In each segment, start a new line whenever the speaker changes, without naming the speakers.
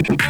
Ooh.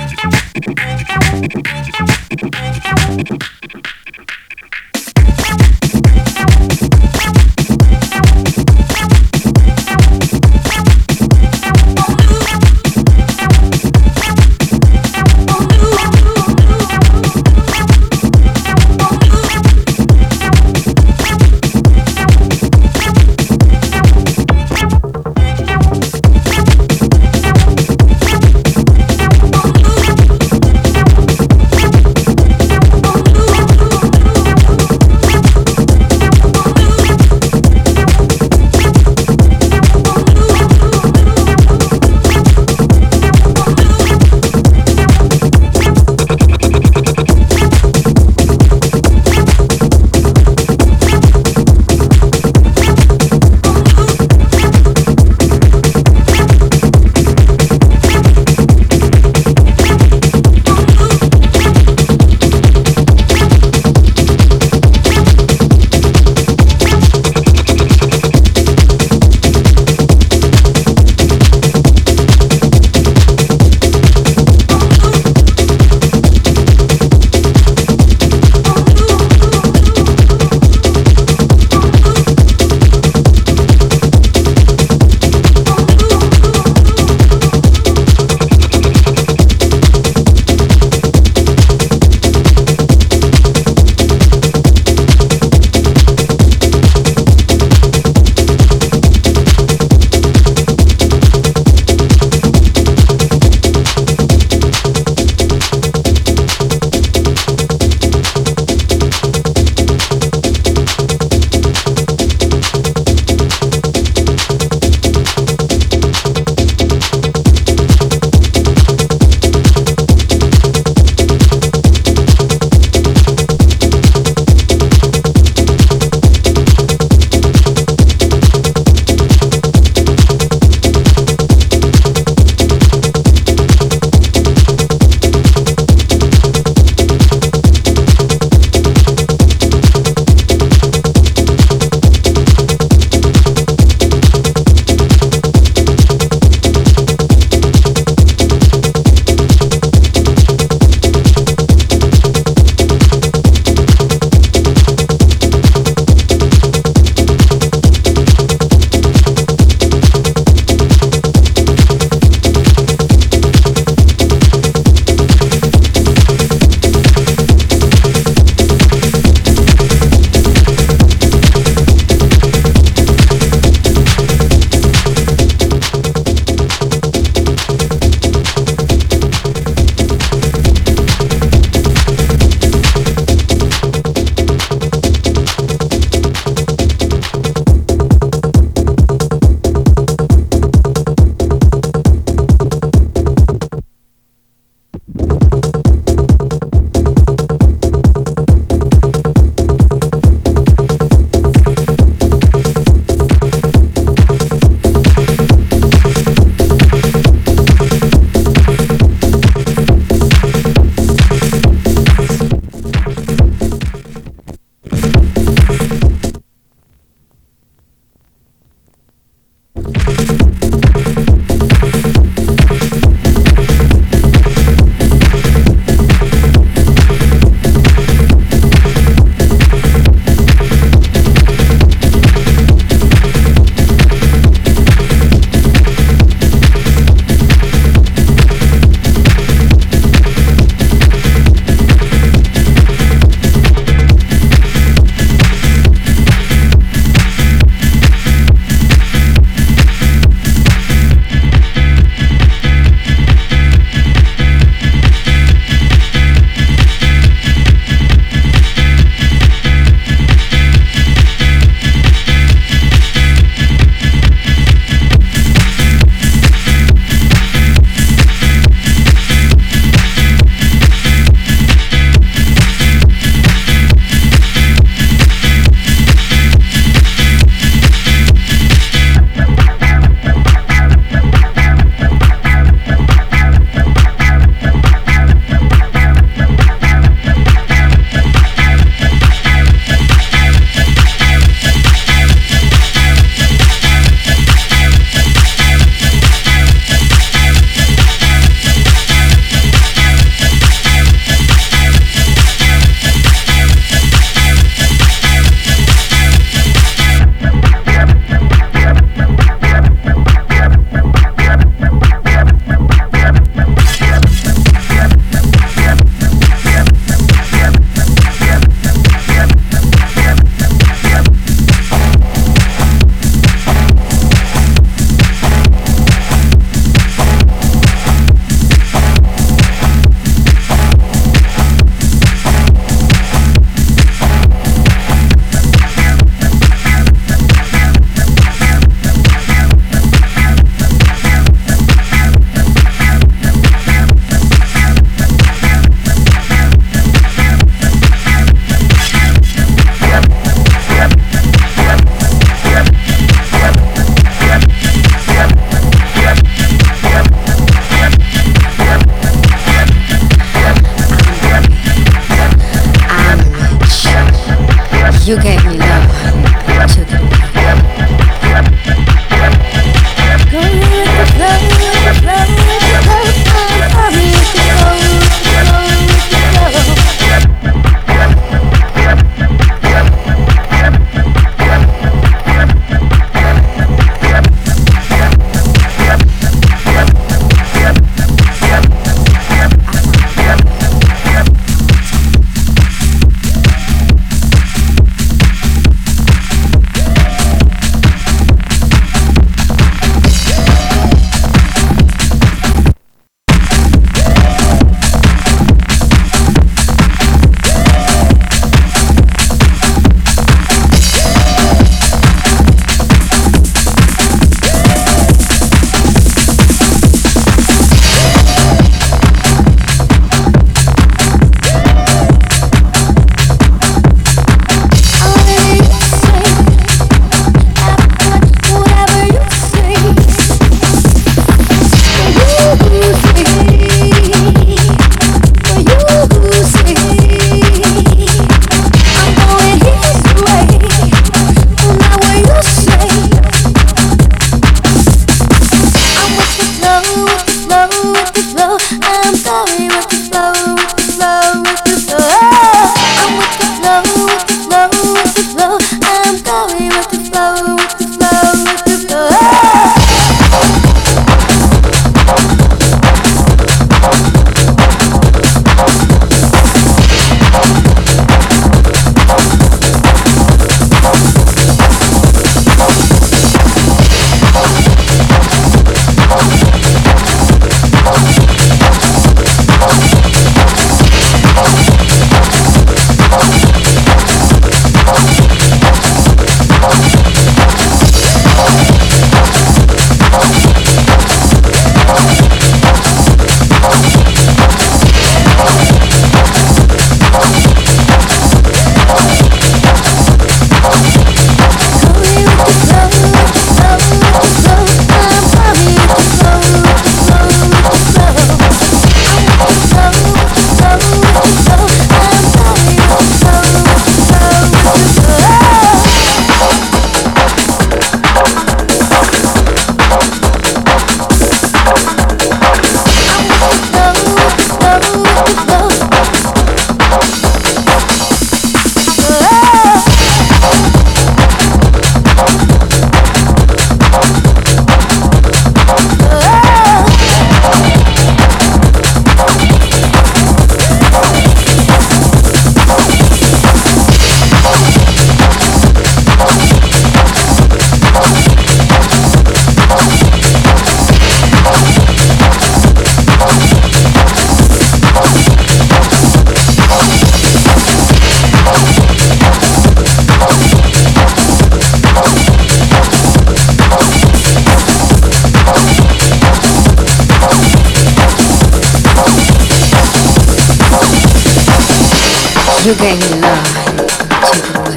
You gave me love, you took it away.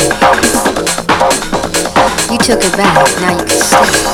You took it back, now you can stay.